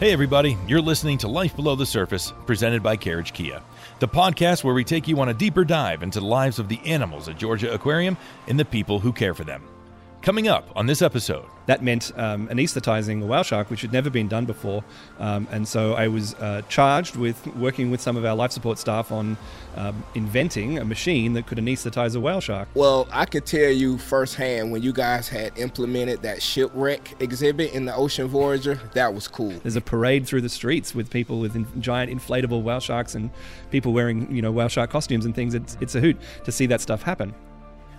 Hey, everybody, you're listening to Life Below the Surface, presented by Carriage Kia, the podcast where we take you on a deeper dive into the lives of the animals at Georgia Aquarium and the people who care for them. Coming up on this episode, that meant um, anesthetizing a whale shark, which had never been done before. Um, and so I was uh, charged with working with some of our life support staff on um, inventing a machine that could anesthetize a whale shark. Well, I could tell you firsthand when you guys had implemented that shipwreck exhibit in the Ocean Voyager, that was cool. There's a parade through the streets with people with in- giant inflatable whale sharks and people wearing, you know, whale shark costumes and things. It's, it's a hoot to see that stuff happen.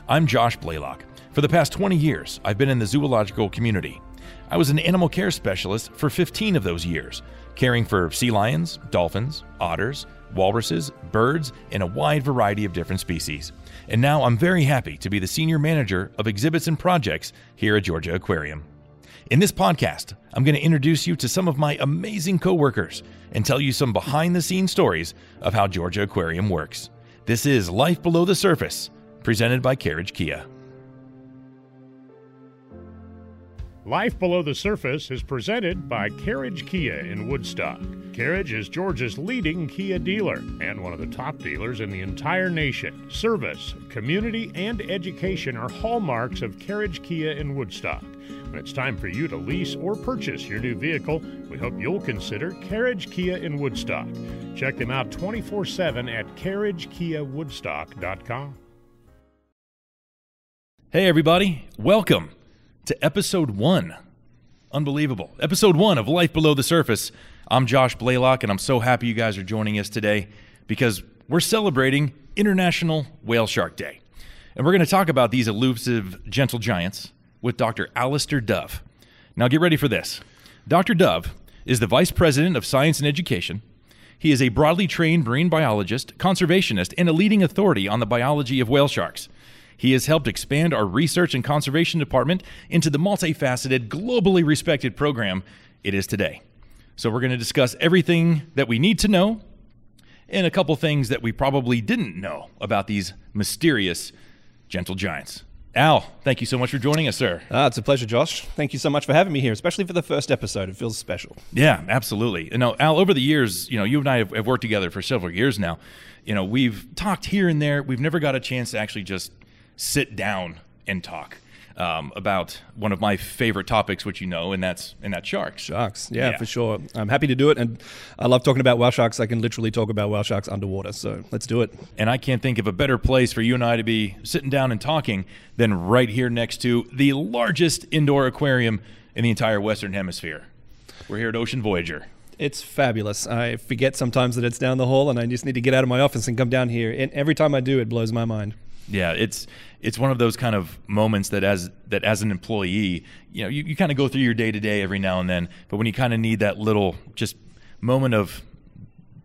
I'm Josh Blaylock. For the past 20 years, I've been in the zoological community. I was an animal care specialist for 15 of those years, caring for sea lions, dolphins, otters, walruses, birds, and a wide variety of different species. And now I'm very happy to be the senior manager of exhibits and projects here at Georgia Aquarium. In this podcast, I'm going to introduce you to some of my amazing coworkers and tell you some behind the scenes stories of how Georgia Aquarium works. This is Life Below the Surface, presented by Carriage Kia. Life Below the Surface is presented by Carriage Kia in Woodstock. Carriage is Georgia's leading Kia dealer and one of the top dealers in the entire nation. Service, community, and education are hallmarks of Carriage Kia in Woodstock. When it's time for you to lease or purchase your new vehicle, we hope you'll consider Carriage Kia in Woodstock. Check them out 24 7 at carriagekiawoodstock.com. Hey, everybody, welcome to episode one. Unbelievable. Episode one of Life Below the Surface. I'm Josh Blaylock, and I'm so happy you guys are joining us today because we're celebrating International Whale Shark Day. And we're going to talk about these elusive gentle giants with Dr. Alistair Dove. Now, get ready for this. Dr. Dove is the Vice President of Science and Education. He is a broadly trained marine biologist, conservationist, and a leading authority on the biology of whale sharks. He has helped expand our research and conservation department into the multifaceted, globally respected program it is today. So, we're going to discuss everything that we need to know and a couple things that we probably didn't know about these mysterious gentle giants. Al, thank you so much for joining us, sir. Ah, it's a pleasure, Josh. Thank you so much for having me here, especially for the first episode. It feels special. Yeah, absolutely. You know, Al, over the years, you know, you and I have, have worked together for several years now. You know, we've talked here and there. We've never got a chance to actually just sit down and talk. Um, about one of my favorite topics, which you know, and that's and that's sharks. Sharks, yeah, yeah, for sure. I'm happy to do it, and I love talking about whale sharks. I can literally talk about whale sharks underwater, so let's do it. And I can't think of a better place for you and I to be sitting down and talking than right here next to the largest indoor aquarium in the entire Western Hemisphere. We're here at Ocean Voyager. It's fabulous. I forget sometimes that it's down the hall, and I just need to get out of my office and come down here. And every time I do, it blows my mind. Yeah, it's it's one of those kind of moments that as that as an employee, you know, you, you kind of go through your day to day every now and then, but when you kind of need that little just moment of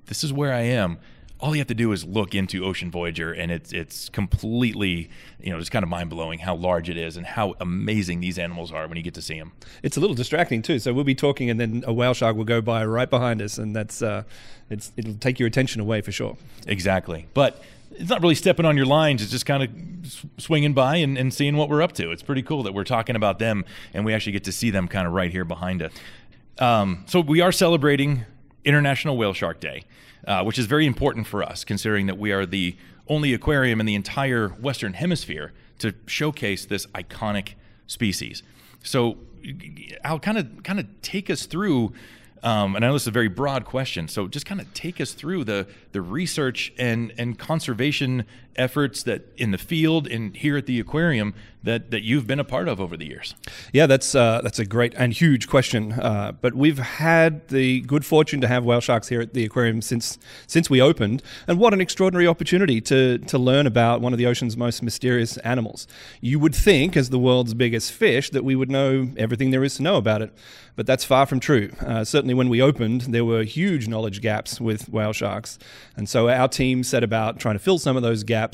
this is where I am, all you have to do is look into Ocean Voyager, and it's it's completely you know just kind of mind blowing how large it is and how amazing these animals are when you get to see them. It's a little distracting too. So we'll be talking, and then a whale shark will go by right behind us, and that's uh, it's it'll take your attention away for sure. Exactly, but it's not really stepping on your lines. It's just kind of swinging by and, and, seeing what we're up to. It's pretty cool that we're talking about them and we actually get to see them kind of right here behind us. Um, so we are celebrating International Whale Shark Day, uh, which is very important for us, considering that we are the only aquarium in the entire Western Hemisphere to showcase this iconic species. So I'll kind of kind of take us through um, and I know this is a very broad question, so just kind of take us through the the research and and conservation efforts that in the field and here at the aquarium that that you've been a part of over the years. Yeah, that's uh, that's a great and huge question. Uh, but we've had the good fortune to have whale sharks here at the aquarium since since we opened, and what an extraordinary opportunity to to learn about one of the ocean's most mysterious animals. You would think, as the world's biggest fish, that we would know everything there is to know about it, but that's far from true. Uh, certainly, when we opened, there were huge knowledge gaps with whale sharks, and so our team set about trying to fill some of those gaps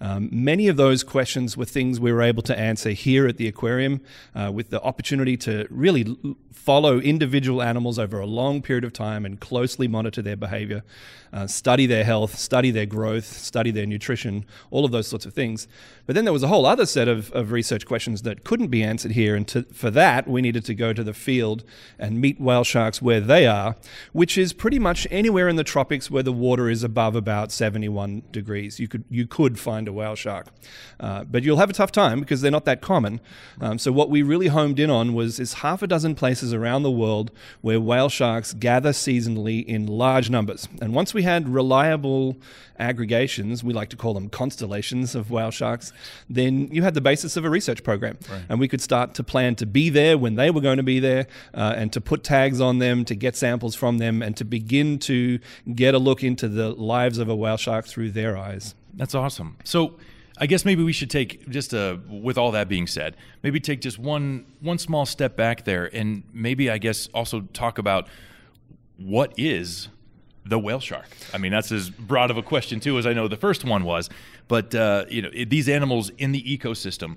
Um, many of those questions were things we were able to answer here at the aquarium uh, with the opportunity to really follow individual animals over a long period of time and closely monitor their behavior, uh, study their health, study their growth, study their nutrition, all of those sorts of things. But then there was a whole other set of, of research questions that couldn't be answered here. And to, for that, we needed to go to the field and meet whale sharks where they are, which is pretty much anywhere in the tropics where the water is above about 71 degrees. You could, you could find a whale shark. Uh, but you'll have a tough time because they're not that common. Um, so what we really homed in on was is half a dozen places around the world where whale sharks gather seasonally in large numbers. And once we had reliable aggregations, we like to call them constellations of whale sharks, then you had the basis of a research program. Right. And we could start to plan to be there when they were going to be there uh, and to put tags on them, to get samples from them, and to begin to get a look into the lives of a whale shark through their eyes. That's awesome. So, I guess maybe we should take just a, uh, with all that being said, maybe take just one one small step back there, and maybe I guess also talk about what is the whale shark. I mean, that's as broad of a question too as I know the first one was. But uh, you know, these animals in the ecosystem,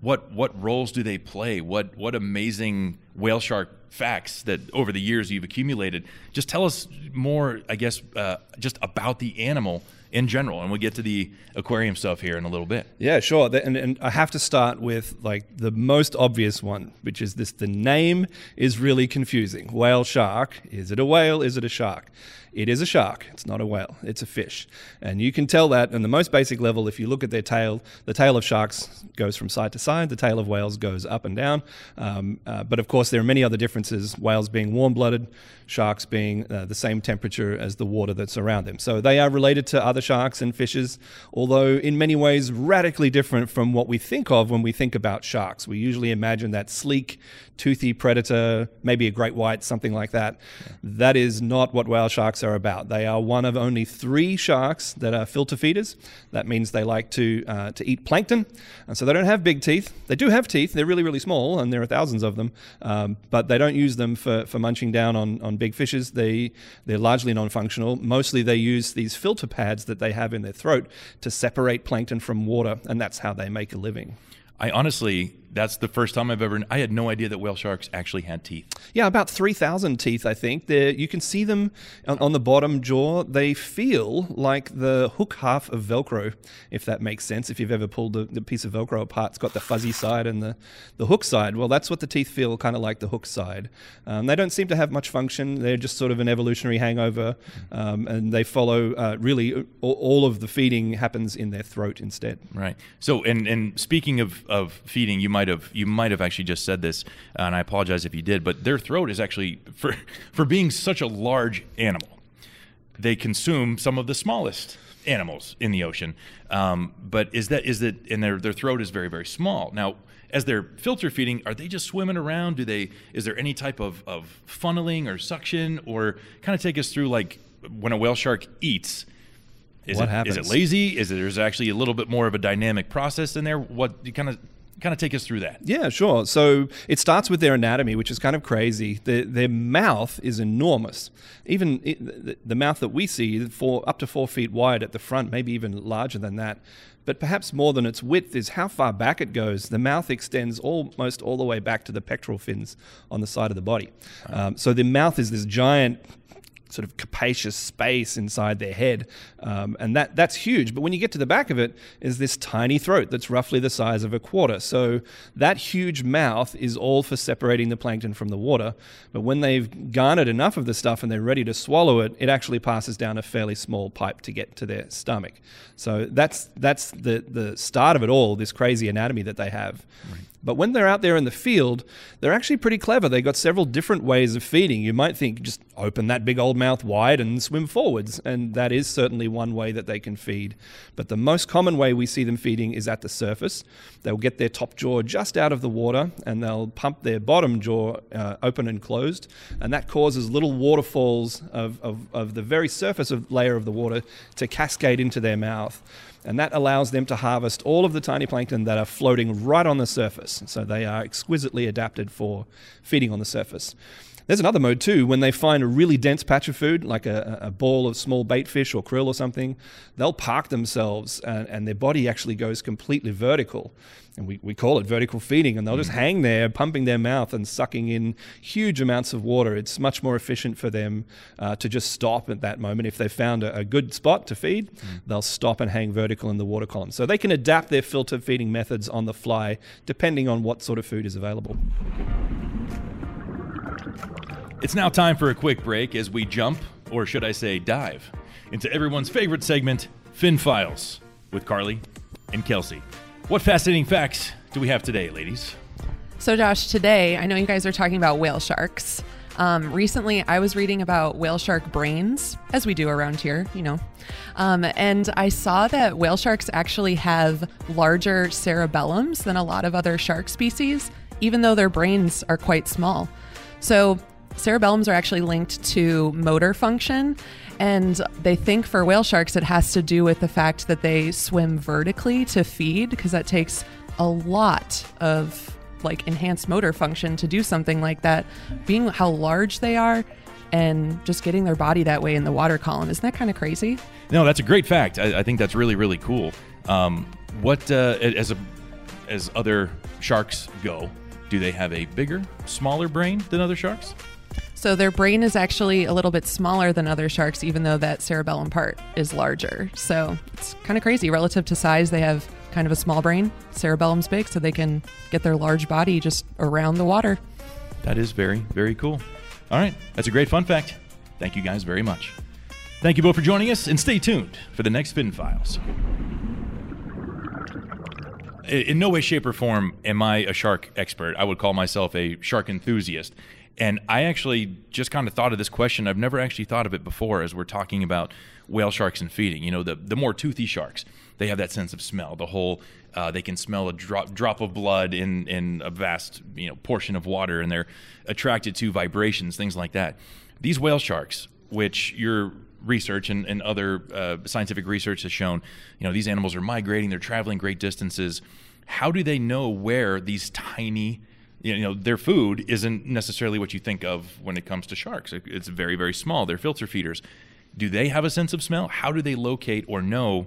what what roles do they play? What what amazing whale shark facts that over the years you've accumulated? Just tell us more, I guess, uh, just about the animal in general, and we'll get to the aquarium stuff here in a little bit. Yeah, sure. And, and I have to start with like the most obvious one, which is this: the name is really confusing. Whale shark. Is it a whale? Is it a shark? It is a shark. It's not a whale. It's a fish. And you can tell that on the most basic level if you look at their tail. The tail of sharks goes from side to side, the tail of whales goes up and down. Um, uh, but of course, there are many other differences whales being warm blooded, sharks being uh, the same temperature as the water that's around them. So they are related to other sharks and fishes, although in many ways radically different from what we think of when we think about sharks. We usually imagine that sleek, toothy predator, maybe a great white, something like that. Yeah. That is not what whale sharks are about. They are one of only three sharks that are filter feeders. That means they like to uh, to eat plankton, and so they don't have big teeth. They do have teeth. They're really really small, and there are thousands of them, um, but they don't use them for, for munching down on, on big fishes. They they're largely non-functional. Mostly they use these filter pads that they have in their throat to separate plankton from water, and that's how they make a living. I honestly that's the first time I've ever. I had no idea that whale sharks actually had teeth. Yeah, about three thousand teeth. I think They're, you can see them on, on, the bottom jaw. They feel like the hook half of Velcro, if that makes sense. If you've ever pulled the, the piece of Velcro apart, it's got the fuzzy side and the the hook side. Well, that's what the teeth feel kind of like the hook side. Um, they don't seem to have much function. They're just sort of an evolutionary hangover, um, and they follow. Uh, really, all, all of the feeding happens in their throat instead. Right. So, and and speaking of of feeding, you might might have you might have actually just said this, and I apologize if you did, but their throat is actually for for being such a large animal, they consume some of the smallest animals in the ocean. Um, but is that is that and their their throat is very very small now. As they're filter feeding, are they just swimming around? Do they? Is there any type of, of funneling or suction, or kind of take us through like when a whale shark eats? Is what it, happens? Is it lazy? Is it there's actually a little bit more of a dynamic process in there? What you kind of kind of take us through that. Yeah, sure. So it starts with their anatomy, which is kind of crazy. Their, their mouth is enormous. Even it, the mouth that we see, four, up to four feet wide at the front, maybe even larger than that. But perhaps more than its width is how far back it goes. The mouth extends almost all the way back to the pectoral fins on the side of the body. Um, so the mouth is this giant sort of capacious space inside their head, um, and that that's huge. But when you get to the back of it, is this tiny throat that's roughly the size of a quarter. So that huge mouth is all for separating the plankton from the water. But when they've garnered enough of the stuff and they're ready to swallow it, it actually passes down a fairly small pipe to get to their stomach. So that's that's the the start of it all. This crazy anatomy that they have. Right. But when they're out there in the field, they're actually pretty clever. They've got several different ways of feeding. You might think just open that big old mouth wide and swim forwards, and that is certainly one way that they can feed. But the most common way we see them feeding is at the surface. They'll get their top jaw just out of the water and they'll pump their bottom jaw uh, open and closed, and that causes little waterfalls of, of, of the very surface of layer of the water to cascade into their mouth. And that allows them to harvest all of the tiny plankton that are floating right on the surface. So they are exquisitely adapted for feeding on the surface. There's another mode too. When they find a really dense patch of food, like a, a ball of small bait fish or krill or something, they'll park themselves and, and their body actually goes completely vertical. And we, we call it vertical feeding. And they'll just hang there, pumping their mouth and sucking in huge amounts of water. It's much more efficient for them uh, to just stop at that moment. If they've found a, a good spot to feed, they'll stop and hang vertical in the water column. So they can adapt their filter feeding methods on the fly depending on what sort of food is available. It's now time for a quick break as we jump, or should I say dive, into everyone's favorite segment, Fin Files, with Carly and Kelsey. What fascinating facts do we have today, ladies? So, Josh, today I know you guys are talking about whale sharks. Um, recently, I was reading about whale shark brains, as we do around here, you know. Um, and I saw that whale sharks actually have larger cerebellums than a lot of other shark species, even though their brains are quite small. So, cerebellums are actually linked to motor function. And they think for whale sharks, it has to do with the fact that they swim vertically to feed, because that takes a lot of like enhanced motor function to do something like that. Being how large they are and just getting their body that way in the water column. Isn't that kind of crazy? No, that's a great fact. I, I think that's really, really cool. Um, what uh, as a as other sharks go, do they have a bigger, smaller brain than other sharks? So their brain is actually a little bit smaller than other sharks, even though that cerebellum part is larger. So it's kind of crazy. Relative to size, they have kind of a small brain. Cerebellum's big, so they can get their large body just around the water. That is very, very cool. All right, that's a great fun fact. Thank you guys very much. Thank you both for joining us, and stay tuned for the next Fin Files. In no way, shape, or form am I a shark expert. I would call myself a shark enthusiast. And I actually just kind of thought of this question. I've never actually thought of it before as we're talking about whale sharks and feeding. You know, the, the more toothy sharks, they have that sense of smell. The whole, uh, they can smell a drop, drop of blood in, in a vast, you know, portion of water and they're attracted to vibrations, things like that. These whale sharks, which your research and, and other uh, scientific research has shown, you know, these animals are migrating, they're traveling great distances. How do they know where these tiny you know their food isn't necessarily what you think of when it comes to sharks? It's very very small they're filter feeders. Do they have a sense of smell? How do they locate or know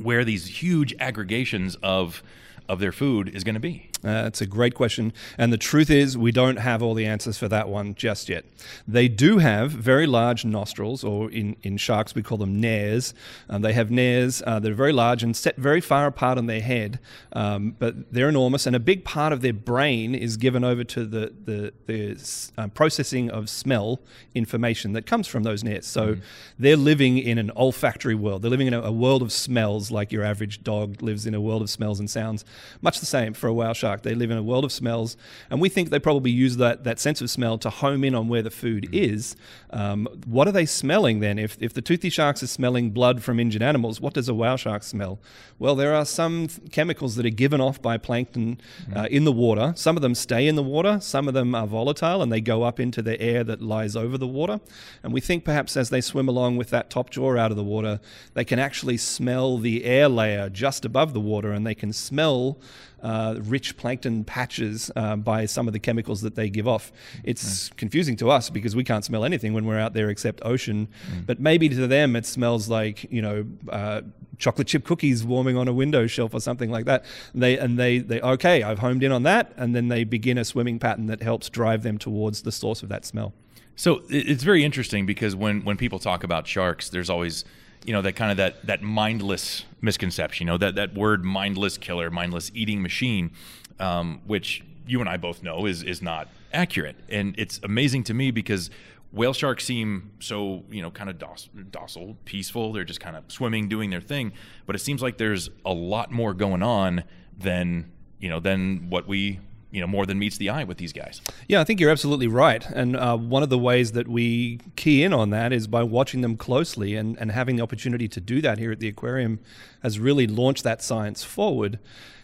where these huge aggregations of of their food is going to be uh, it's a great question. And the truth is, we don't have all the answers for that one just yet. They do have very large nostrils, or in, in sharks, we call them nares. Um, they have nares uh, that are very large and set very far apart on their head, um, but they're enormous. And a big part of their brain is given over to the, the, the uh, processing of smell information that comes from those nares. So mm. they're living in an olfactory world. They're living in a, a world of smells like your average dog lives in a world of smells and sounds. Much the same for a whale shark shark. They live in a world of smells, and we think they probably use that, that sense of smell to home in on where the food mm. is. Um, what are they smelling then? If, if the toothy sharks are smelling blood from injured animals, what does a whale shark smell? Well, there are some chemicals that are given off by plankton mm. uh, in the water. Some of them stay in the water, some of them are volatile and they go up into the air that lies over the water. And we think perhaps as they swim along with that top jaw out of the water, they can actually smell the air layer just above the water and they can smell uh, rich plankton patches uh, by some of the chemicals that they give off. It's confusing to us because we can't smell anything when we're out there except ocean. Mm. But maybe to them it smells like you know uh, chocolate chip cookies warming on a window shelf or something like that. They and they they okay, I've homed in on that, and then they begin a swimming pattern that helps drive them towards the source of that smell. So it's very interesting because when when people talk about sharks, there's always you know that kind of that that mindless misconception you know that that word mindless killer mindless eating machine um, which you and I both know is is not accurate. And it's amazing to me because whale sharks seem so you know kind of docile, peaceful. They're just kind of swimming doing their thing. But it seems like there's a lot more going on than you know than what we you know more than meets the eye with these guys. Yeah, I think you're absolutely right. And uh, one of the ways that we key in on that is by watching them closely and, and having the opportunity to do that here at the aquarium has really launched that science forward.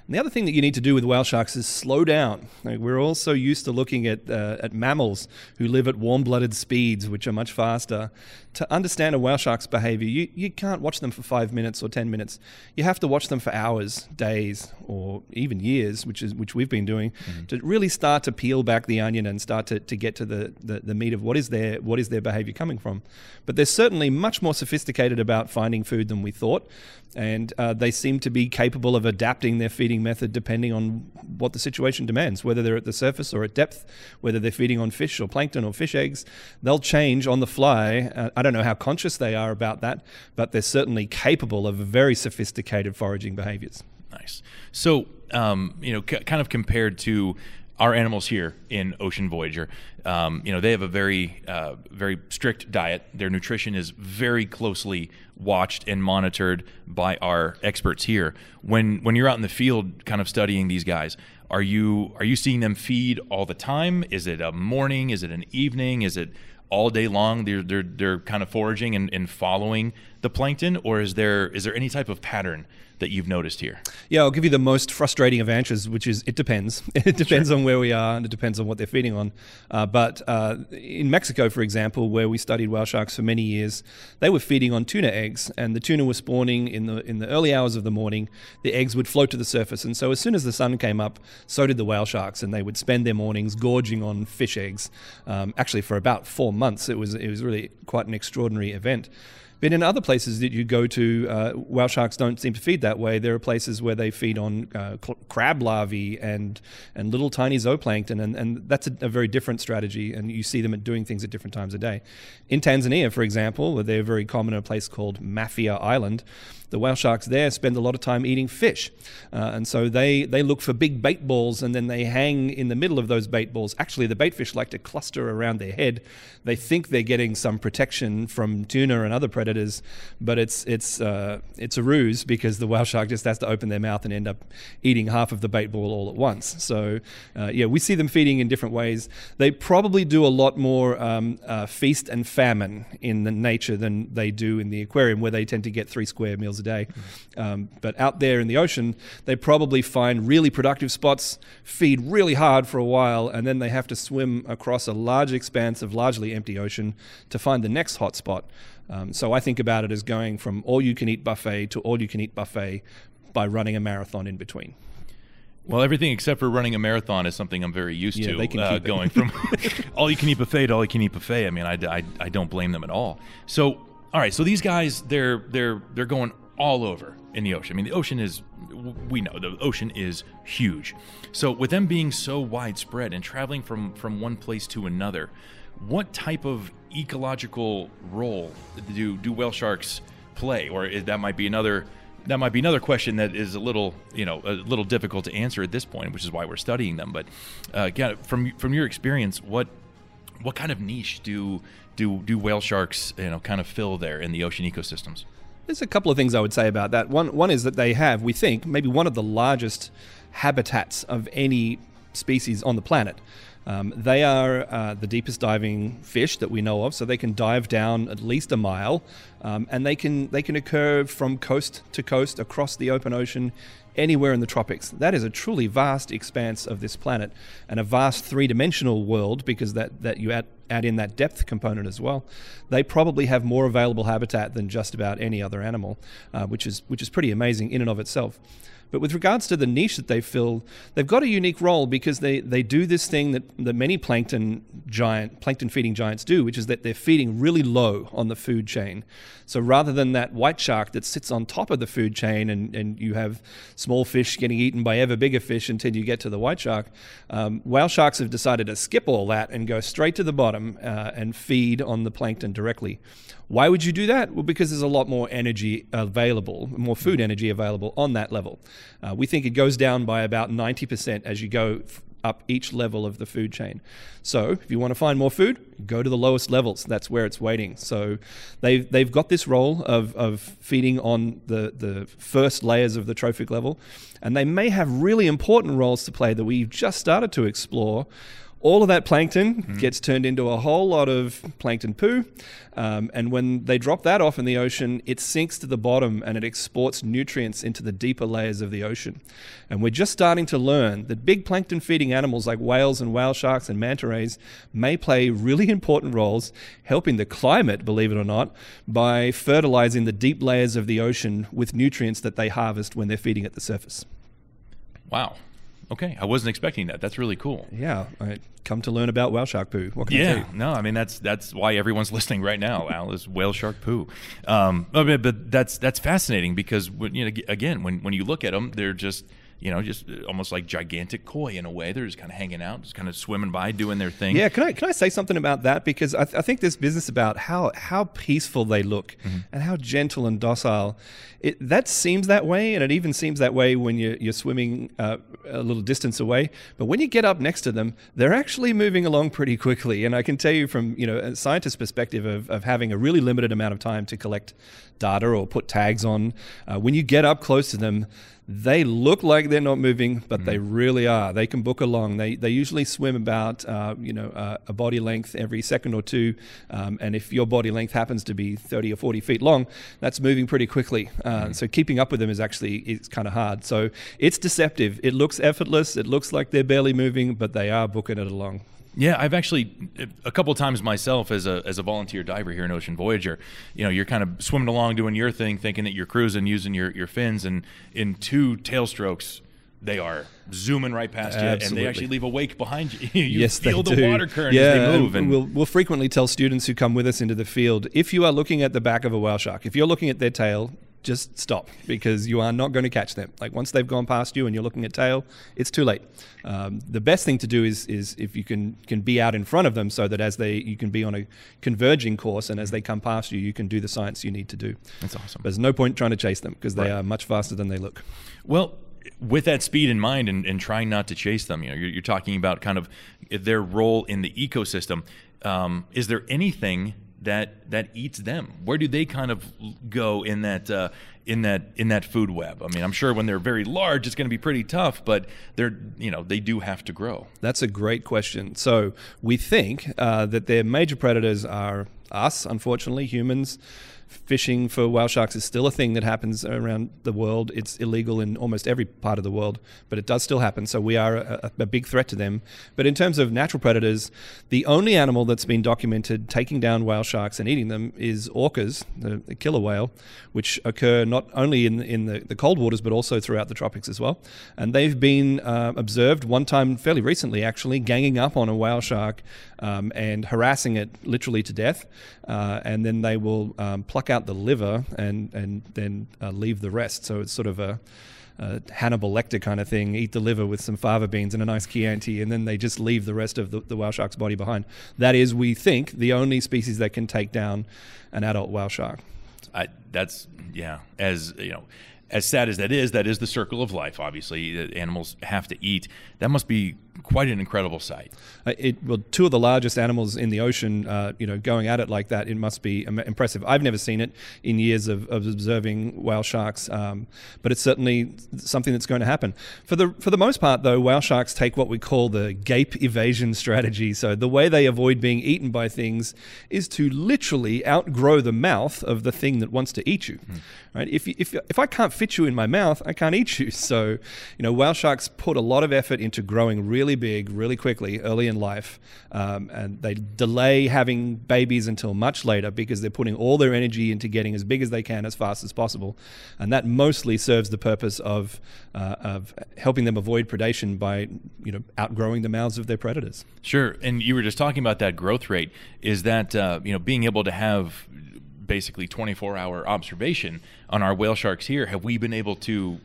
And the other thing that you need to do with whale sharks is slow down. Like, we're all so used to looking at, uh, at mammals who live at warm blooded speeds, which are much faster. To understand a whale shark's behavior, you, you can't watch them for five minutes or 10 minutes. You have to watch them for hours, days, or even years, which, is, which we've been doing, mm-hmm. to really start to peel back the onion and start to, to get to the, the, the meat of what is, their, what is their behavior coming from. But they're certainly much more sophisticated about finding food than we thought and uh, they seem to be capable of adapting their feeding method depending on what the situation demands, whether they're at the surface or at depth, whether they're feeding on fish or plankton or fish eggs. They'll change on the fly. Uh, don't know how conscious they are about that, but they're certainly capable of very sophisticated foraging behaviors. Nice. So, um, you know, c- kind of compared to our animals here in Ocean Voyager, um, you know, they have a very, uh, very strict diet. Their nutrition is very closely watched and monitored by our experts here. When when you're out in the field, kind of studying these guys, are you are you seeing them feed all the time? Is it a morning? Is it an evening? Is it all day long? They're they're, they're kind of foraging and, and following the plankton, or is there is there any type of pattern that you've noticed here? Yeah, I'll give you the most frustrating of answers, which is it depends. It depends sure. on where we are and it depends on what they're feeding on. Uh, but uh, in Mexico, for example, where we studied whale sharks for many years, they were feeding on tuna eggs, and the tuna was spawning in the in the early hours of the morning. The eggs would float to the surface, and so as soon as the sun came up, so did the whale sharks, and they would spend their mornings gorging on fish eggs. Um, actually, for about four months, it was it was really quite an extraordinary event. But in other places that you go to, uh, whale sharks don't seem to feed that way. There are places where they feed on uh, cl- crab larvae and and little tiny zooplankton, and, and that's a, a, very different strategy. And you see them doing things at different times of day. In Tanzania, for example, where they're very common in a place called Mafia Island the whale sharks there spend a lot of time eating fish. Uh, and so they, they look for big bait balls and then they hang in the middle of those bait balls. Actually, the bait fish like to cluster around their head. They think they're getting some protection from tuna and other predators, but it's, it's, uh, it's a ruse because the whale shark just has to open their mouth and end up eating half of the bait ball all at once. So, uh, yeah, we see them feeding in different ways. They probably do a lot more um, uh, feast and famine in the nature than they do in the aquarium, where they tend to get three square meals a day. Um, but out there in the ocean, they probably find really productive spots, feed really hard for a while, and then they have to swim across a large expanse of largely empty ocean to find the next hot spot. Um, so I think about it as going from all you can eat buffet to all you can eat buffet by running a marathon in between. Well, everything except for running a marathon is something I'm very used yeah, to. Uh, going from all you can eat buffet to all you can eat buffet. I mean, I, I, I don't blame them at all. So, all right, so these guys, they're they're they're going all over in the ocean. I mean, the ocean is, we know, the ocean is huge. So, with them being so widespread and traveling from, from one place to another, what type of ecological role do, do whale sharks play? Or is, that might be another that might be another question that is a little, you know, a little difficult to answer at this point, which is why we're studying them. But uh, again, from from your experience, what what kind of niche do do do whale sharks, you know, kind of fill there in the ocean ecosystems? There's a couple of things I would say about that. One, one is that they have, we think, maybe one of the largest habitats of any species on the planet. Um, they are uh, the deepest diving fish that we know of, so they can dive down at least a mile, um, and they can they can occur from coast to coast across the open ocean anywhere in the tropics. That is a truly vast expanse of this planet and a vast three dimensional world because that, that you add, add in that depth component as well. They probably have more available habitat than just about any other animal, uh, which, is, which is pretty amazing in and of itself. But with regards to the niche that they fill, they've got a unique role because they, they do this thing that, that many plankton giant plankton feeding giants do, which is that they're feeding really low on the food chain. So rather than that white shark that sits on top of the food chain and, and you have small fish getting eaten by ever bigger fish until you get to the white shark, um, whale sharks have decided to skip all that and go straight to the bottom uh, and feed on the plankton directly. Why would you do that? Well, because there's a lot more energy available, more food energy available on that level. Uh, we think it goes down by about 90% as you go up each level of the food chain. So, if you want to find more food, go to the lowest levels. That's where it's waiting. So, they've, they've got this role of, of feeding on the, the first layers of the trophic level, and they may have really important roles to play that we've just started to explore all of that plankton gets turned into a whole lot of plankton poo. Um, and when they drop that off in the ocean, it sinks to the bottom and it exports nutrients into the deeper layers of the ocean. And we're just starting to learn that big plankton feeding animals like whales and whale sharks and manta rays may play really important roles helping the climate, believe it or not, by fertilizing the deep layers of the ocean with nutrients that they harvest when they're feeding at the surface. Wow. Okay, I wasn't expecting that. That's really cool. Yeah, I come to learn about whale shark poo. What can I Yeah, you? no, I mean that's that's why everyone's listening right now. Al is whale shark poo, um, I mean, but that's that's fascinating because when, you know again when when you look at them, they're just you know just almost like gigantic koi in a way. They're just kind of hanging out, just kind of swimming by, doing their thing. Yeah, can I can I say something about that because I, th- I think this business about how how peaceful they look and how gentle and docile, it that seems that way, and it even seems that way when you're you're swimming uh, a little distance away. But when you get up next to them, they're actually moving along pretty quickly. And I can tell you from you know a scientist's perspective of, of having a really limited amount of time to collect data or put tags on, uh, when you get up close to them. They look like they're not moving, but they really are. They can book along. They, they usually swim about uh, you know uh, a body length every second or two, um, and if your body length happens to be 30 or 40 feet long, that's moving pretty quickly. Uh, So keeping up with them is actually is kind of hard. So it's deceptive. It looks effortless. It looks like they're barely moving, but they are booking it along. Yeah, I've actually a couple of times myself as a as a volunteer diver here in Ocean Voyager. You know, you're kind of swimming along doing your thing, thinking that you're cruising using your your fins, and in two tail strokes. They are zooming right past you, and they actually leave a wake behind you. you yes, feel they the do. water current yeah, as they move. And, we'll, we'll frequently tell students who come with us into the field if you are looking at the back of a whale shark, if you're looking at their tail, just stop because you are not going to catch them. Like once they've gone past you and you're looking at tail, it's too late. Um, the best thing to do is is if you can can be out in front of them so that as they you can be on a converging course and as they come past you, you can do the science you need to do. That's awesome. There's no point trying to chase them because they Right. are much faster than they look. Well, with that speed in mind and, and trying not to chase them, you know, you're, you're talking about kind of their role in the ecosystem. Um, is there anything that that eats them? Where do they kind of go in that uh, in that in that food web? I mean, I'm sure when they're very large, it's going to be pretty tough, but they're you know they do have to grow. That's a great question. So we think uh, that their major predators are us, unfortunately, humans. Fishing for whale sharks is still a thing that happens around the world. It's illegal in almost every part of the world, but it does still happen. So we are a, a big threat to them. But in terms of natural predators, the only animal that's been documented taking down whale sharks and eating them is orcas, the, the killer whale, which occur not only in in the, the cold waters but also throughout the tropics as well. And they've been uh, observed one time fairly recently, actually, ganging up on a whale shark um, and harassing it literally to death. Uh, and then they will um, pluck out the liver and and then uh, leave the rest. So it's sort of a Hannibal Lecter kind of thing, eat the liver with some fava beans and a nice Chianti, and then they just leave the rest of the, the whale shark's body behind. That is, we think, the only species that can take down an adult whale shark. I, that's yeah. As you know, as sad as that is, that is the circle of life. Obviously, animals have to eat. That must be quite an incredible sight. Uh, it, well, two of the largest animals in the ocean, uh, you know, going at it like that, it must be im- impressive. I've never seen it in years of, of observing whale sharks, um, but it's certainly something that's going to happen. For the for the most part, though, whale sharks take what we call the gape evasion strategy. So the way they avoid being eaten by things is to literally outgrow the mouth of the thing that wants to eat you. Right? If you, if if I can't fit you in my mouth, I can't eat you. So, you know, whale sharks put a lot of effort into growing really big, really quickly, early in life, um, and they delay having babies until much later because they're putting all their energy into getting as big as they can as fast as possible, and that mostly serves the purpose of uh, of helping them avoid predation by you know outgrowing the mouths of their predators. Sure, and you were just talking about that growth rate. Is that uh, you know being able to have basically 24 hour observation on our whale sharks here? Have we been able to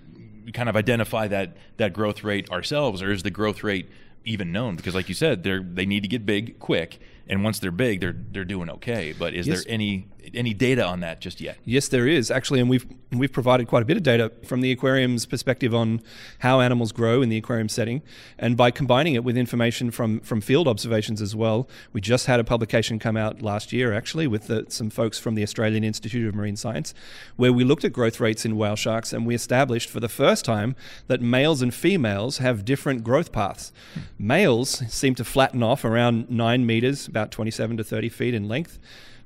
kind of identify that that growth rate ourselves, or is the growth rate even known? Because, like you said, they they need to get big quick, and once they're big, they're they're doing okay. But is Yes. there any any data on that just yet? Yes, there is actually, and we've we've provided quite a bit of data from the aquarium's perspective on how animals grow in the aquarium setting, and by combining it with information from from field observations as well. We just had a publication come out last year, actually, with the, some folks from the Australian Institute of Marine Science, where we looked at growth rates in whale sharks, and we established for the first time that males and females have different growth paths. Hmm. Males seem to flatten off around nine meters, about 27 to 30 feet in length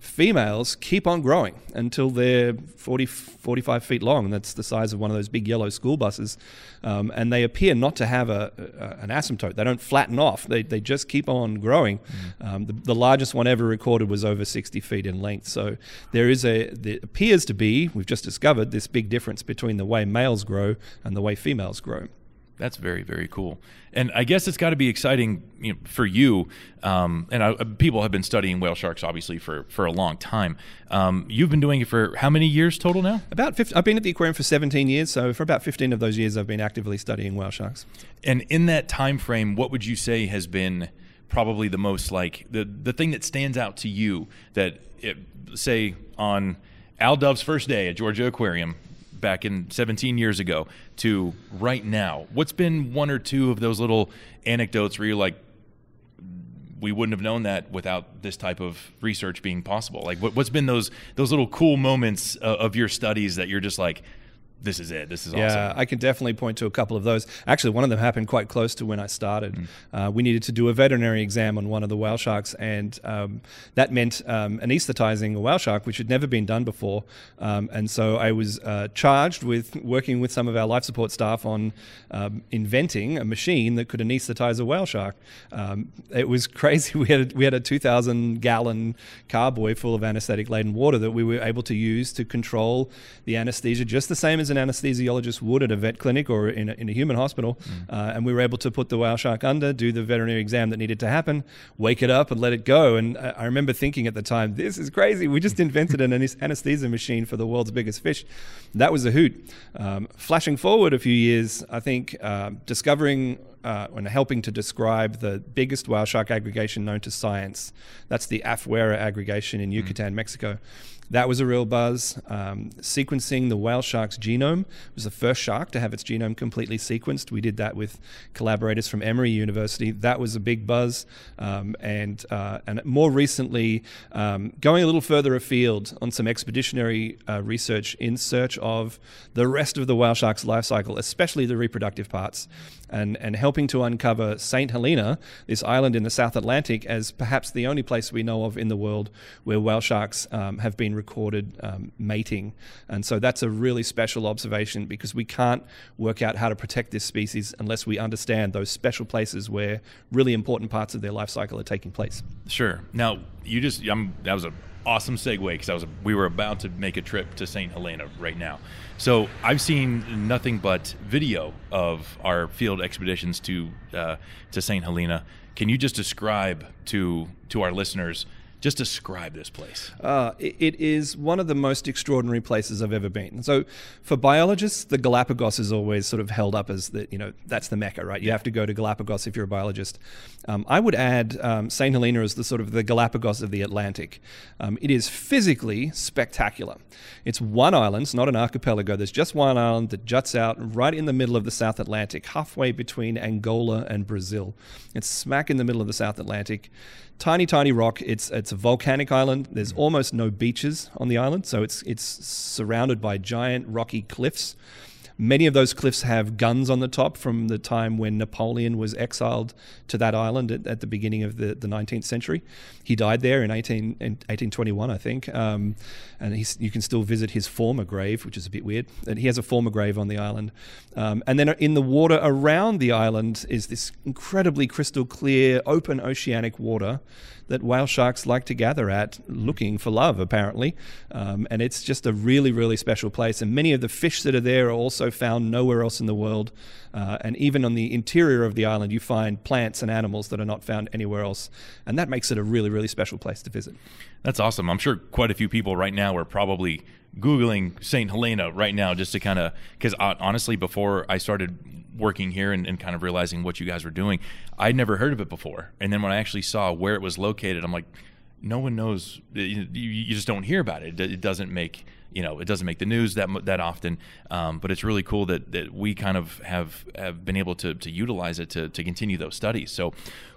females keep on growing until they're 40, 45 feet long. That's the size of one of those big yellow school buses. Um, and they appear not to have a, a, an asymptote. They don't flatten off, they, they just keep on growing. Um, the, the largest one ever recorded was over 60 feet in length. So there is a, there appears to be, we've just discovered, this big difference between the way males grow and the way females grow. That's very very cool, and I guess it's got to be exciting you know, for you. Um, and I, people have been studying whale sharks obviously for for a long time. Um, you've been doing it for how many years total now? About 50, I've been at the aquarium for 17 years, so for about 15 of those years, I've been actively studying whale sharks. And in that time frame, what would you say has been probably the most like the the thing that stands out to you that it, say on Al Dove's first day at Georgia Aquarium back in 17 years ago to right now? What's been one or two of those little anecdotes where you're like, we wouldn't have known that without this type of research being possible? Like, what, what's been those those little cool moments uh, of your studies that you're just like, this is it, this is Yeah, awesome. I can definitely point to a couple of those. Actually, one of them happened quite close to when I started. Mm. Uh, we needed to do a veterinary exam on one of the whale sharks, and um, that meant um, anesthetizing a whale shark, which had never been done before. Um, and so I was uh, charged with working with some of our life support staff on um, inventing a machine that could anesthetize a whale shark. Um, it was crazy. We had a, we had a 2,000 gallon carboy full of anesthetic laden water that we were able to use to control the anesthesia, just the same as an anesthesiologist would at a vet clinic or in a, in a human hospital. Uh, and we were able to put the whale shark under, do the veterinary exam that needed to happen, wake it up, and let it go. And I, I remember thinking at the time, this is crazy. We just invented an anesthesia machine for the world's biggest fish. That was a hoot. Um, flashing forward a few years, I think um discovering uh, and helping to describe the biggest whale shark aggregation known to science. That's the Afuera aggregation in Yucatan, Mexico. That was a real buzz. Um, sequencing the whale shark's genome was the first shark to have its genome completely sequenced. We did that with collaborators from Emory University. That was a big buzz. Um, and uh, and more recently, um, going a little further afield on some expeditionary uh, research in search of the rest of the whale shark's life cycle, especially the reproductive parts and, and helping to uncover St. Helena, this island in the South Atlantic, as perhaps the only place we know of in the world where whale sharks um, have been recorded um, mating. And so that's a really special observation because we can't work out how to protect this species unless we understand those special places where really important parts of their life cycle are taking place. Sure. Now you just I'm, that was a awesome segue because I was we were about to make a trip to St. Helena right now. So I've seen nothing but video of our field expeditions to uh, to St. Helena. Can you just describe to to our listeners? Just describe this place. Uh, it, it is one of the most extraordinary places I've ever been. So, for biologists, the Galapagos is always sort of held up as the you know that's the mecca, right? You have to go to Galapagos if you're a biologist. Um, I would add um, Saint Helena as the sort of the Galapagos of the Atlantic. Um, it is physically spectacular. It's one island, it's not an archipelago. There's just one island that juts out right in the middle of the South Atlantic, halfway between Angola and Brazil. It's smack in the middle of the South Atlantic tiny tiny rock. It's it's a volcanic island. There's almost no beaches on the island so it's it's surrounded by giant rocky cliffs Many of those cliffs have guns on the top from the time when Napoleon was exiled to that island at, at the beginning of the, the 19th century. He died there in, 18, in 1821, I think. Um, and you can still visit his former grave, which is a bit weird. And he has a former grave on the island. Um, and then in the water around the island is this incredibly crystal clear, open oceanic water that whale sharks like to gather at looking for love, apparently. Um, and it's just a really, really special place. And many of the fish that are there are also found nowhere else in the world. Uh, and even on the interior of the island, you find plants and animals that are not found anywhere else. And that makes it a really, really special place to visit. That's awesome. I'm sure quite a few people right now are probably googling Saint Helena right now just to kind of because honestly, before I started working here and, and, kind of realizing what you guys were doing, I'd never heard of it before. And then when I actually saw where it was located, I'm like, no one knows. You, you just don't hear about it. It doesn't make you know it doesn't make the news that that often. Um, but it's really cool that that we kind of have have been able to to utilize it to to continue those studies. So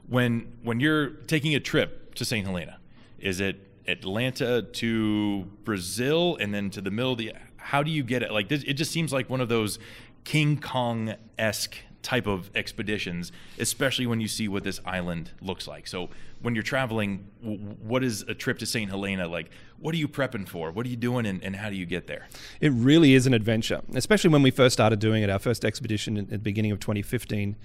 when when you're taking a trip to St. Helena, is it Atlanta to Brazil and then to the middle of the how do you get it like it just seems like one of those King Kong esque type of expeditions, especially when you see what this island looks like. So when you're traveling, what is a trip to St. Helena like? What are you prepping for? What are you doing, and, and, how do you get there? It really is an adventure, especially when we first started doing it. Our first expedition at the beginning of 2015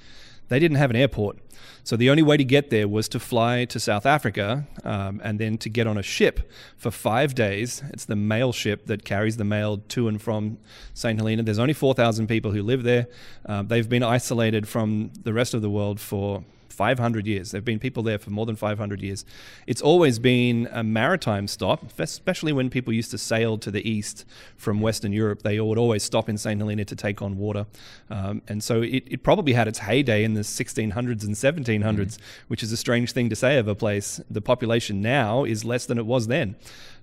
they didn't have an airport. So the only way to get there was to fly to South Africa um, and then to get on a ship for five days. It's the mail ship that carries the mail to and from St. Helena. There's only 4,000 people who live there. Uh, they've been isolated from the rest of the world for 500 years. There have been people there for more than 500 years. It's always been a maritime stop, especially when people used to sail to the east from Western Europe. They would always stop in St. Helena to take on water. Um, and so it, it, probably had its heyday in the 1600s and 1700s, mm-hmm. which is a strange thing to say of a place. The population now is less than it was then.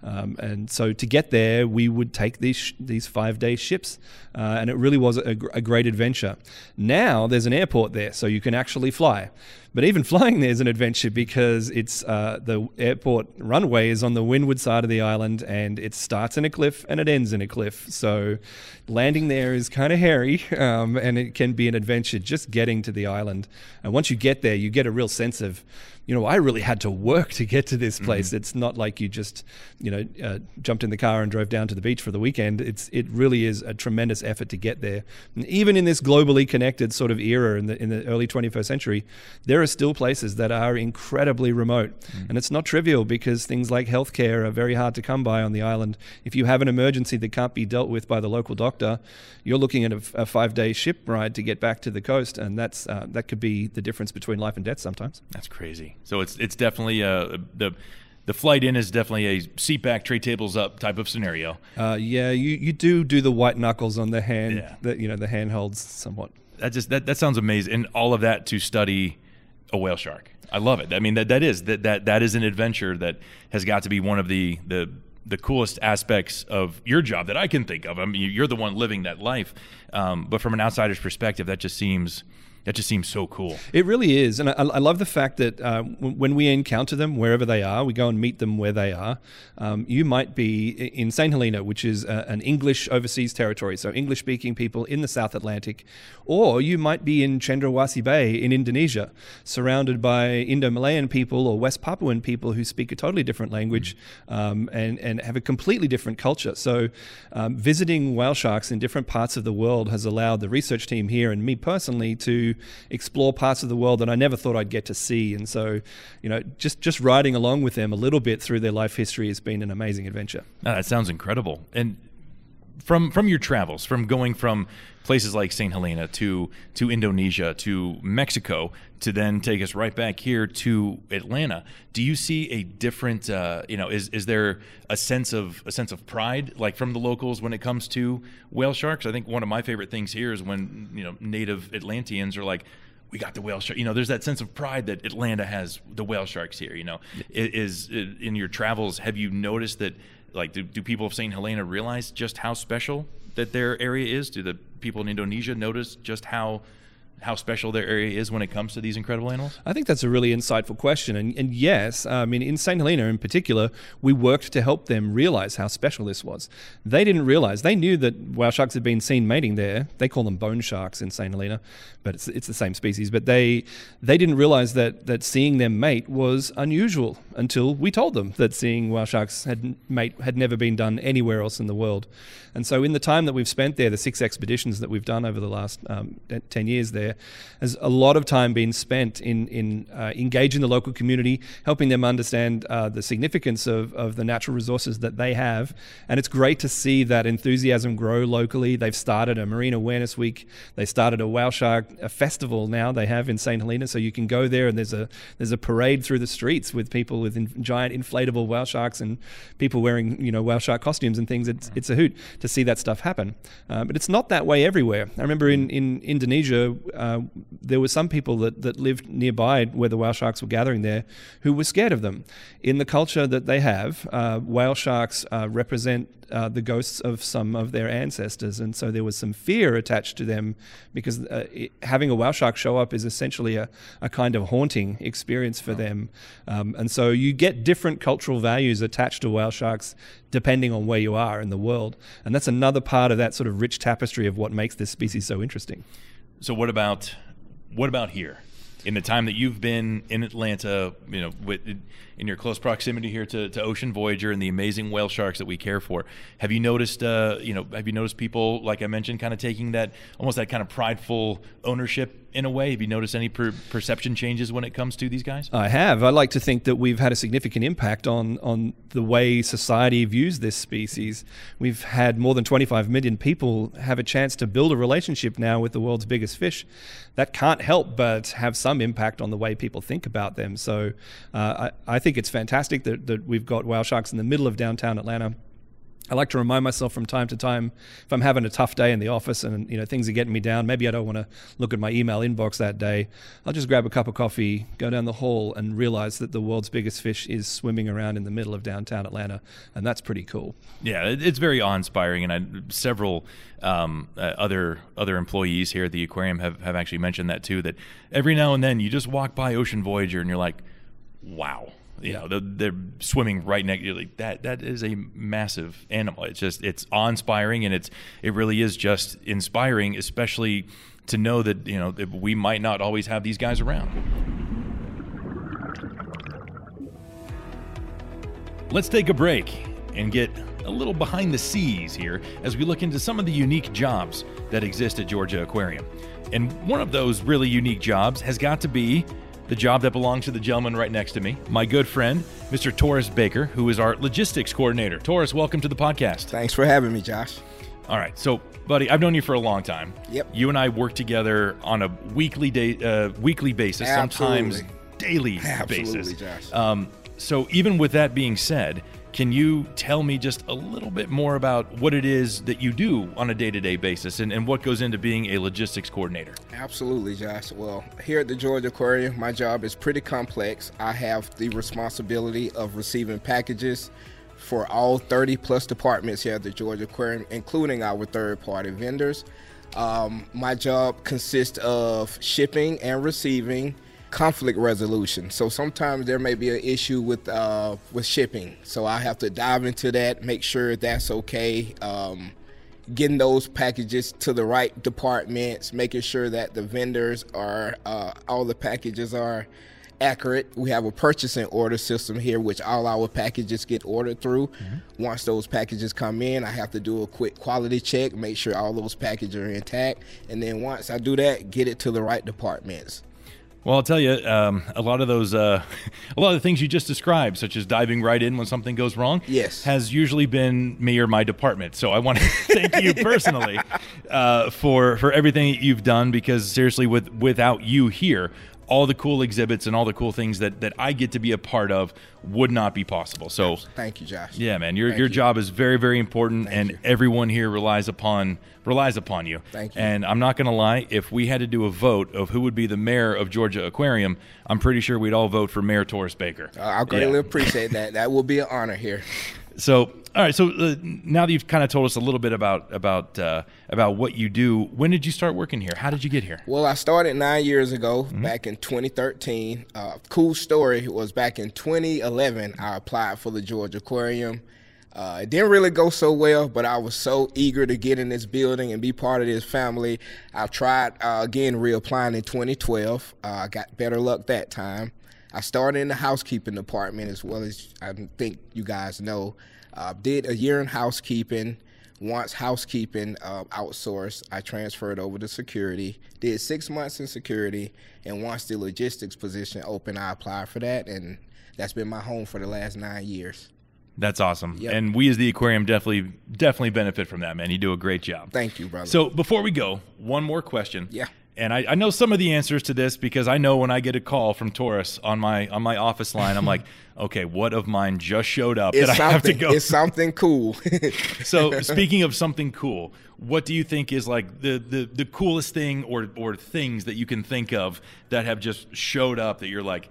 Um, and so to get there, we would take these sh- these five day ships, uh, and it really was a, a, great adventure. Now there's an airport there, so you can actually fly. But even flying there is an adventure because it's uh, the airport runway is on the windward side of the island, and it starts in a cliff and it ends in a cliff. So landing there is kind of hairy, um, and it can be an adventure just getting to the island. And once you get there, you get a real sense of you know, I really had to work to get to this mm-hmm. place. Mm-hmm. It's not like you just, you know, uh, jumped in the car and drove down to the beach for the weekend. It's it really is a tremendous effort to get there. And even in this globally connected sort of era in the in the early 21st century, there are still places that are incredibly remote, mm-hmm. and it's not trivial because things like healthcare are very hard to come by on the island. If you have an emergency that can't be dealt with by the local doctor, you're looking at a, a five-day ship ride to get back to the coast, and that's uh, that could be the difference between life and death sometimes. That's crazy. So it's it's definitely uh, the the flight in is definitely a seat back, tray tables up type of scenario. Uh, yeah, you, you do do the white knuckles on the hand, yeah. that you know the hand holds somewhat. That just that, that sounds amazing, and all of that to study a whale shark. I love it. I mean that that is that that that is an adventure that has got to be one of the the the coolest aspects of your job that I can think of. I mean, you're the one living that life, um, but from an outsider's perspective, that just seems that just seems so cool. It really is, and I, I love the fact that uh, when we encounter them wherever they are, we go and meet them where they are. Um, you might be in Saint Helena, which is uh, an English overseas territory, so English-speaking people in the South Atlantic, or you might be in Cendrawasih Bay in Indonesia, surrounded by Indo-Malayan people or West Papuan people who speak a totally different language um, and and have a completely different culture. So, um, visiting whale sharks in different parts of the world has allowed the research team here and me personally to explore parts of the world that I never thought I'd get to see. And so, you know, just just riding along with them a little bit through their life history has been an amazing adventure. Oh, that sounds incredible. And from from your travels, from going from places like St. Helena to to Indonesia to Mexico to then take us right back here to Atlanta. Do you see a different uh, you know is is there a sense of a sense of pride like from the locals when it comes to whale sharks? I think one of my favorite things here is when you know native Atlanteans are like we got the whale shark. You know, there's that sense of pride that Atlanta has the whale sharks here. You know, is, is in your travels have you noticed that like do, do people of St. Helena realize just how special that their area is? Do the people in Indonesia notice just how how special their area is when it comes to these incredible animals? I think that's a really insightful question. And, and yes, I mean, in St. Helena in particular, we worked to help them realize how special this was. They didn't realize, they knew that whale sharks had been seen mating there. They call them bone sharks in St. Helena, but it's, it's the same species. But they, they didn't realize that, that seeing them mate was unusual until we told them that seeing whale sharks had, mate had never been done anywhere else in the world. And so, in the time that we've spent there, the six expeditions that we've done over the last um, 10 years there, there, has a lot of time been spent in in uh, engaging the local community, helping them understand uh, the significance of, of the natural resources that they have, and it's great to see that enthusiasm grow locally. They've started a Marine Awareness Week. They started a whale shark a festival now. They have in St Helena, so you can go there and there's a there's a parade through the streets with people with in, giant inflatable whale sharks and people wearing you know whale shark costumes and things. It's it's a hoot to see that stuff happen, uh, but it's not that way everywhere. I remember in in Indonesia, uh, there were some people that that lived nearby where the whale sharks were gathering there who were scared of them. In the culture that they have, uh, whale sharks uh, represent uh, the ghosts of some of their ancestors, and so there was some fear attached to them because uh, it, having a whale shark show up is essentially a, a kind of haunting experience for oh. them, um, and so you get different cultural values attached to whale sharks depending on where you are in the world, and that's another part of that sort of rich tapestry of what makes this species so interesting. So, what about what about here? in the time that you've been in Atlanta, you know, with, in your close proximity here to, to Ocean Voyager and the amazing whale sharks that we care for, have you noticed, uh, you know, have you noticed people, like I mentioned, kind of taking that almost that kind of prideful ownership in a way? Have you noticed any per- perception changes when it comes to these guys? I have. I like to think that we've had a significant impact on on the way society views this species. We've had more than 25 million people have a chance to build a relationship now with the world's biggest fish. That can't help but have some impact on the way people think about them. So uh, I, I think it's fantastic that, that we've got whale sharks in the middle of downtown Atlanta I like to remind myself from time to time if I'm having a tough day in the office and you know things are getting me down. Maybe I don't want to look at my email inbox that day. I'll just grab a cup of coffee, go down the hall, and realize that the world's biggest fish is swimming around in the middle of downtown Atlanta, and that's pretty cool. Yeah, it's very awe-inspiring, and I, several um, uh, other other employees here at the aquarium have have actually mentioned that too. That every now and then you just walk by Ocean Voyager and you're like, wow you know, they're, they're swimming right next. Like that. That is a massive animal. It's just it's awe inspiring, and it's it really is just inspiring, especially to know that you know that we might not always have these guys around. Let's take a break and get a little behind the scenes here as we look into some of the unique jobs that exist at Georgia Aquarium. And one of those really unique jobs has got to be the job that belongs to the gentleman right next to me, my good friend, Mr. Taurus Baker, who is our logistics coordinator. Taurus, welcome to the podcast. Thanks for having me, Josh. All right, so buddy, I've known you for a long time. Yep. You and I work together on a weekly day, uh, weekly basis, Absolutely. sometimes daily Absolutely, basis. Josh. Um, so even with that being said, can you tell me just a little bit more about what it is that you do on a day to day basis and, and what goes into being a logistics coordinator? Absolutely, Josh. Well, here at the Georgia Aquarium, my job is pretty complex. I have the responsibility of receiving packages for all 30 plus departments here at the Georgia Aquarium, including our third party vendors. Um, my job consists of shipping and receiving conflict resolution. So sometimes there may be an issue with uh, with shipping. So I have to dive into that, make sure that's okay. Um, getting those packages to the right departments, making sure that the vendors are uh, all the packages are accurate. We have a purchasing order system here, which all our packages get ordered through. Mm-hmm. Once those packages come in, I have to do a quick quality check, make sure all those packages are intact, and then once I do that, get it to the right departments. Well, I'll tell you, um, a lot of those, uh, a lot of the things you just described, such as diving right in when something goes wrong, yes, has usually been me or my department. So I want to thank you personally uh, for for everything that you've done. Because seriously, with without you here, all the cool exhibits and all the cool things that, that I get to be a part of would not be possible. So thank you, Josh. Yeah, man, your thank your you. job is very very important, thank and you. everyone here relies upon relies upon you. Thank you. And I'm not going to lie, if we had to do a vote of who would be the mayor of Georgia Aquarium, I'm pretty sure we'd all vote for Mayor Taurus Baker. Uh, I greatly yeah. appreciate that. That will be an honor here. So, all right. So uh, now that you've kind of told us a little bit about about uh, about what you do, when did you start working here? How did you get here? Well, I started nine years ago, mm-hmm. back in 2013. Uh, cool story was back in 2011. I applied for the Georgia Aquarium. Uh, it didn't really go so well, but I was so eager to get in this building and be part of this family. I tried uh, again reapplying in 2012. Uh, I got better luck that time. I started in the housekeeping department as well as I think you guys know. Uh, did a year in housekeeping, Once housekeeping uh, outsourced, I transferred over to security. Did six months in security, and once the logistics position opened, I applied for that, and that's been my home for the last nine years. That's awesome. Yep. And we as the aquarium definitely definitely benefit from that, man. You do a great job. Thank you, brother. So before we go, one more question. Yeah. And I, I know some of the answers to this because I know when I get a call from Taurus on my on my office line, I'm like, okay, what of mine just showed up it's that I have to something. go? It's something cool. so speaking of something cool, what do you think is like the, the, the coolest thing or or things that you can think of that have just showed up that you're like,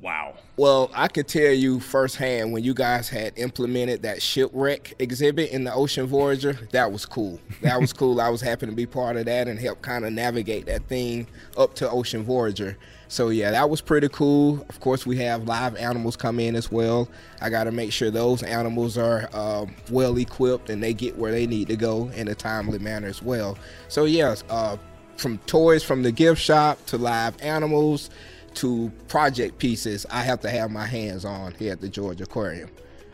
wow. Well, I can tell you firsthand when you guys had implemented that shipwreck exhibit in the Ocean Voyager, that was cool. That was cool. I was happy to be part of that and help kind of navigate that thing up to Ocean Voyager. So yeah, that was pretty cool. Of course, we have live animals come in as well. I got to make sure those animals are um, well equipped and they get where they need to go in a timely manner as well. So yes, uh, from toys from the gift shop to live animals to project pieces I have to have my hands on here at the Georgia Aquarium.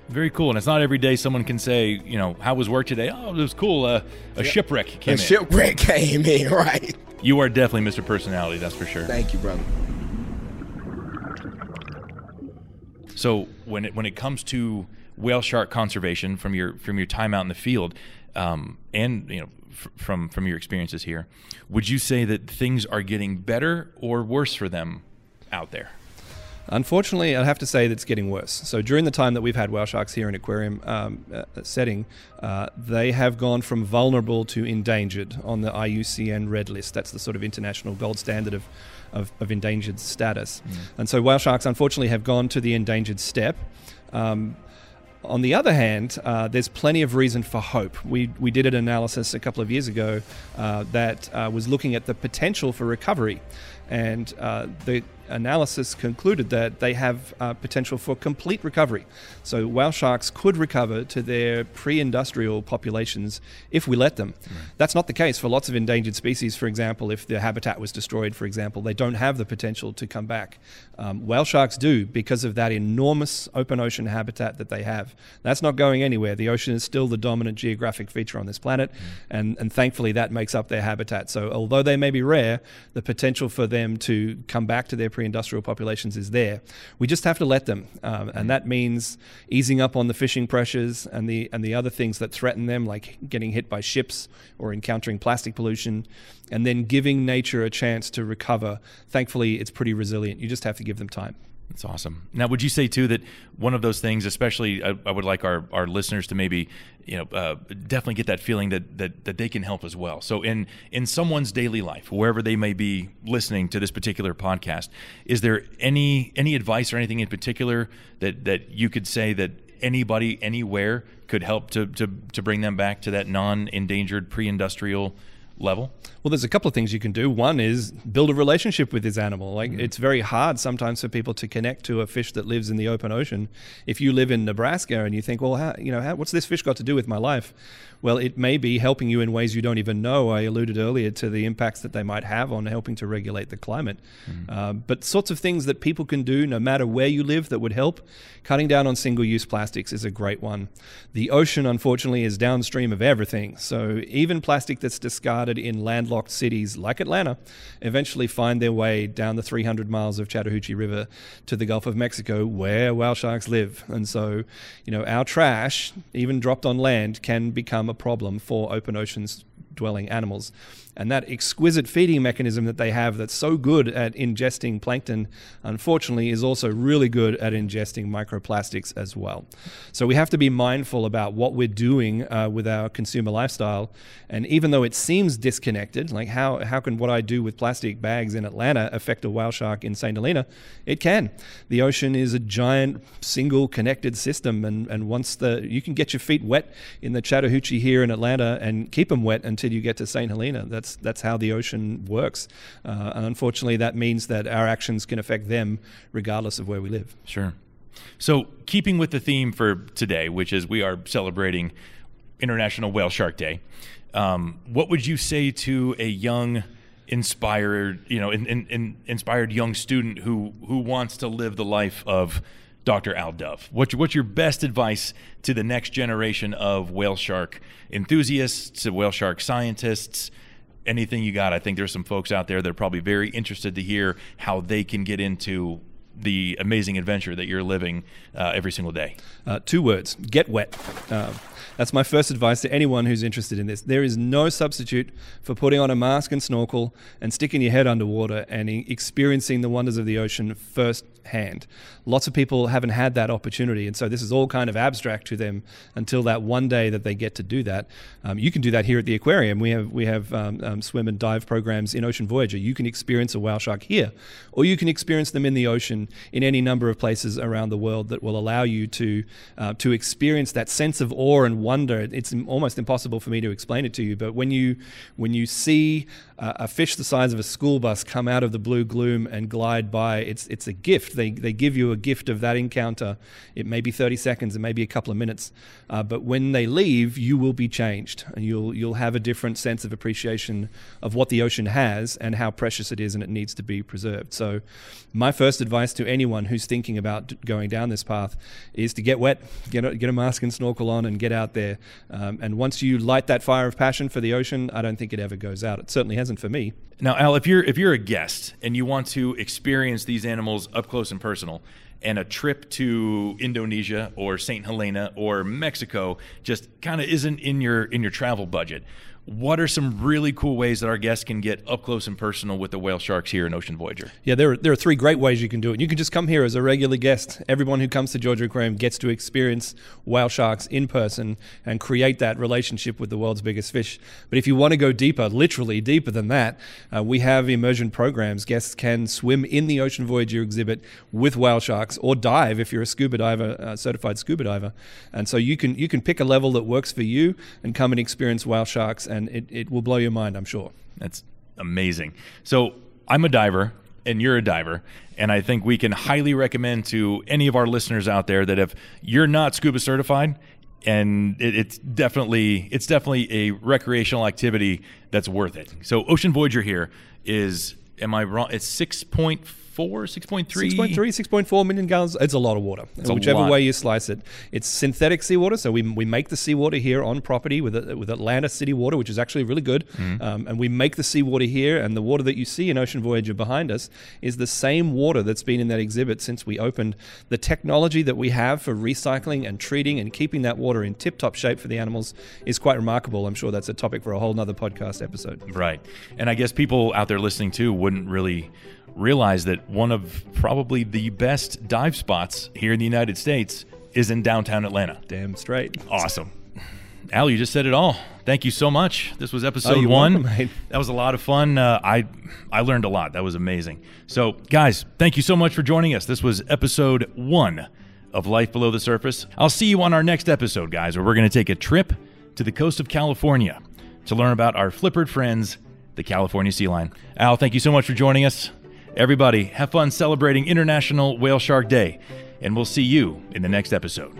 Very cool. And it's not every day someone can say, you know, how was work today? Oh, it was cool. Uh, a shipwreck came A in. shipwreck came in, right? you are definitely Mr. Personality, that's for sure. Thank you, brother. So when it when it comes to whale shark conservation from your from your time out in the field, um, and you know f- from from your experiences here, would you say that things are getting better or worse for them out there? Unfortunately, I'd have to say that it's getting worse. So during the time that we've had whale sharks here in aquarium um, uh, setting, uh, they have gone from vulnerable to endangered on the IUCN Red List. That's the sort of international gold standard of, of, of endangered status. And so whale sharks, unfortunately, have gone to the endangered step. Um, on the other hand, uh, there's plenty of reason for hope. We, we did an analysis a couple of years ago uh, that uh, was looking at the potential for recovery. And uh, the analysis concluded that they have uh, potential for complete recovery. So whale sharks could recover to their pre-industrial populations if we let them. That's not the case for lots of endangered species. For example, if their habitat was destroyed, for example, they don't have the potential to come back. Um, whale sharks do because of that enormous open ocean habitat that they have. That's not going anywhere. The ocean is still the dominant geographic feature on this planet, and, and thankfully that makes up their habitat. So although they may be rare, the potential for them to come back to their pre-industrial populations is there. We just have to let them, um, and that means easing up on the fishing pressures and the and the other things that threaten them, like getting hit by ships or encountering plastic pollution, and then giving nature a chance to recover. Thankfully, it's pretty resilient. You just have to give them time. That's awesome. Now, would you say too that one of those things, especially, I, I would like our, our listeners to maybe, you know, uh, definitely get that feeling that, that that they can help as well. So, in in someone's daily life, wherever they may be listening to this particular podcast, is there any any advice or anything in particular that that you could say that anybody anywhere could help to to to bring them back to that non endangered pre industrial level? Well, there's a couple of things you can do. One is build a relationship with this animal. Like mm-hmm. it's very hard sometimes for people to connect to a fish that lives in the open ocean. If you live in Nebraska and you think, well, how, you know, how, what's this fish got to do with my life? Well, it may be helping you in ways you don't even know. I alluded earlier to the impacts that they might have on helping to regulate the climate. Uh, but sorts of things that people can do, no matter where you live, that would help. Cutting down on single-use plastics is a great one. The ocean, unfortunately, is downstream of everything. So even plastic that's discarded in landlocked cities like Atlanta eventually find their way down the 300 miles of Chattahoochee River to the Gulf of Mexico, where whale sharks live. And so, you know, our trash, even dropped on land, can become a problem for open oceans dwelling animals. And that exquisite feeding mechanism that they have that's so good at ingesting plankton, unfortunately, is also really good at ingesting microplastics as well. So we have to be mindful about what we're doing uh, with our consumer lifestyle. And even though it seems disconnected, like how, how can what I do with plastic bags in Atlanta affect a whale shark in St. Helena? It can. The ocean is a giant single connected system. And, and once the, you can get your feet wet in the Chattahoochee here in Atlanta and keep them wet until you get to St. Helena. That's that's how the ocean works, uh, and unfortunately, that means that our actions can affect them regardless of where we live. Sure. So, keeping with the theme for today, which is we are celebrating International Whale Shark Day, um, what would you say to a young, inspired, you know, in, in, in inspired young student who who wants to live the life of Dr. Al Dove? What's your, what's your best advice to the next generation of whale shark enthusiasts, whale shark scientists? Anything you got? I think there's some folks out there that are probably very interested to hear how they can get into the amazing adventure that you're living uh, every single day. Uh, two words get wet. Uh, that's my first advice to anyone who's interested in this. There is no substitute for putting on a mask and snorkel and sticking your head underwater and experiencing the wonders of the ocean firsthand. Lots of people haven't had that opportunity, and so this is all kind of abstract to them until that one day that they get to do that. Um, you can do that here at the aquarium. We have we have um, um, swim and dive programs in Ocean Voyager. You can experience a whale shark here, or you can experience them in the ocean in any number of places around the world that will allow you to uh, to experience that sense of awe and wonder. It's almost impossible for me to explain it to you, but when you when you see a fish the size of a school bus come out of the blue gloom and glide by, it's it's a gift. They they give you a gift of that encounter. It may be 30 seconds, it may be a couple of minutes, uh, but when they leave, you will be changed, and you'll you'll have a different sense of appreciation of what the ocean has and how precious it is, and it needs to be preserved. So, my first advice to anyone who's thinking about going down this path is to get wet, get a, get a mask and snorkel on, and get out there. Um, and once you light that fire of passion for the ocean, I don't think it ever goes out. It certainly hasn't for me. Now, Al, if you're if you're a guest and you want to experience these animals up close and personal, and a trip to Indonesia or St. Helena or Mexico just kind of isn't in your in your travel budget what are some really cool ways that our guests can get up close and personal with the whale sharks here in Ocean Voyager? Yeah, there are, there are three great ways you can do it. You can just come here as a regular guest. Everyone who comes to Georgia Aquarium gets to experience whale sharks in person and create that relationship with the world's biggest fish. But if you want to go deeper, literally deeper than that, uh, we have immersion programs. Guests can swim in the Ocean Voyager exhibit with whale sharks or dive if you're a scuba diver, uh, certified scuba diver. And so you can you can pick a level that works for you and come and experience whale sharks and it, it will blow your mind, I'm sure. That's amazing. So I'm a diver and you're a diver. And I think we can highly recommend to any of our listeners out there that if you're not scuba certified, and it, it's definitely it's definitely a recreational activity that's worth it. So Ocean Voyager here is am I wrong? It's six point 6.3? 6.3, 6.4 million gallons. It's a lot of water. It's Whichever way you slice it. It's synthetic seawater. So we, we make the seawater here on property with, with Atlanta City Water, which is actually really good. Mm. Um, and we make the seawater here. And the water that you see in Ocean Voyager behind us is the same water that's been in that exhibit since we opened. The technology that we have for recycling and treating and keeping that water in tip top shape for the animals is quite remarkable. I'm sure that's a topic for a whole nother podcast episode. Right. And I guess people out there listening too wouldn't really realize that one of probably the best dive spots here in the United States is in downtown Atlanta. Damn straight. Awesome. Al, you just said it all. Thank you so much. This was episode oh, one. Welcome, that was a lot of fun. Uh, I I learned a lot. That was amazing. So, guys, thank you so much for joining us. This was episode one of Life Below the Surface. I'll see you on our next episode, guys, where we're going to take a trip to the coast of California to learn about our flippered friends, the California sea lion. Al, thank you so much for joining us. Everybody, have fun celebrating International Whale Shark Day, and we'll see you in the next episode.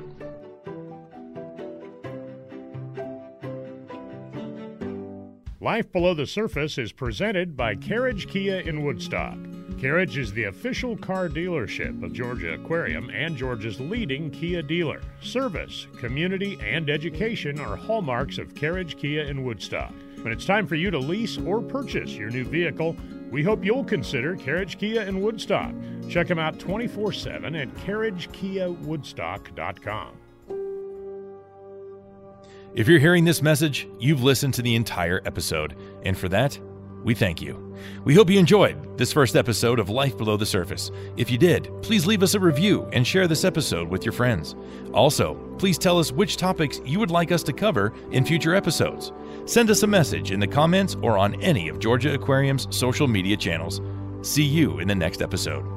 Life Below the Surface is presented by Carriage Kia in Woodstock. Carriage is the official car dealership of Georgia Aquarium and Georgia's leading Kia dealer. Service, community, and education are hallmarks of Carriage Kia in Woodstock. When it's time for you to lease or purchase your new vehicle, we hope you'll consider Carriage Kia in Woodstock. Check them out 24 7 at carriagekiawoodstock.com. If you're hearing this message, you've listened to the entire episode, and for that, we thank you. We hope you enjoyed this first episode of Life Below the Surface. If you did, please leave us a review and share this episode with your friends. Also, please tell us which topics you would like us to cover in future episodes. Send us a message in the comments or on any of Georgia Aquarium's social media channels. See you in the next episode.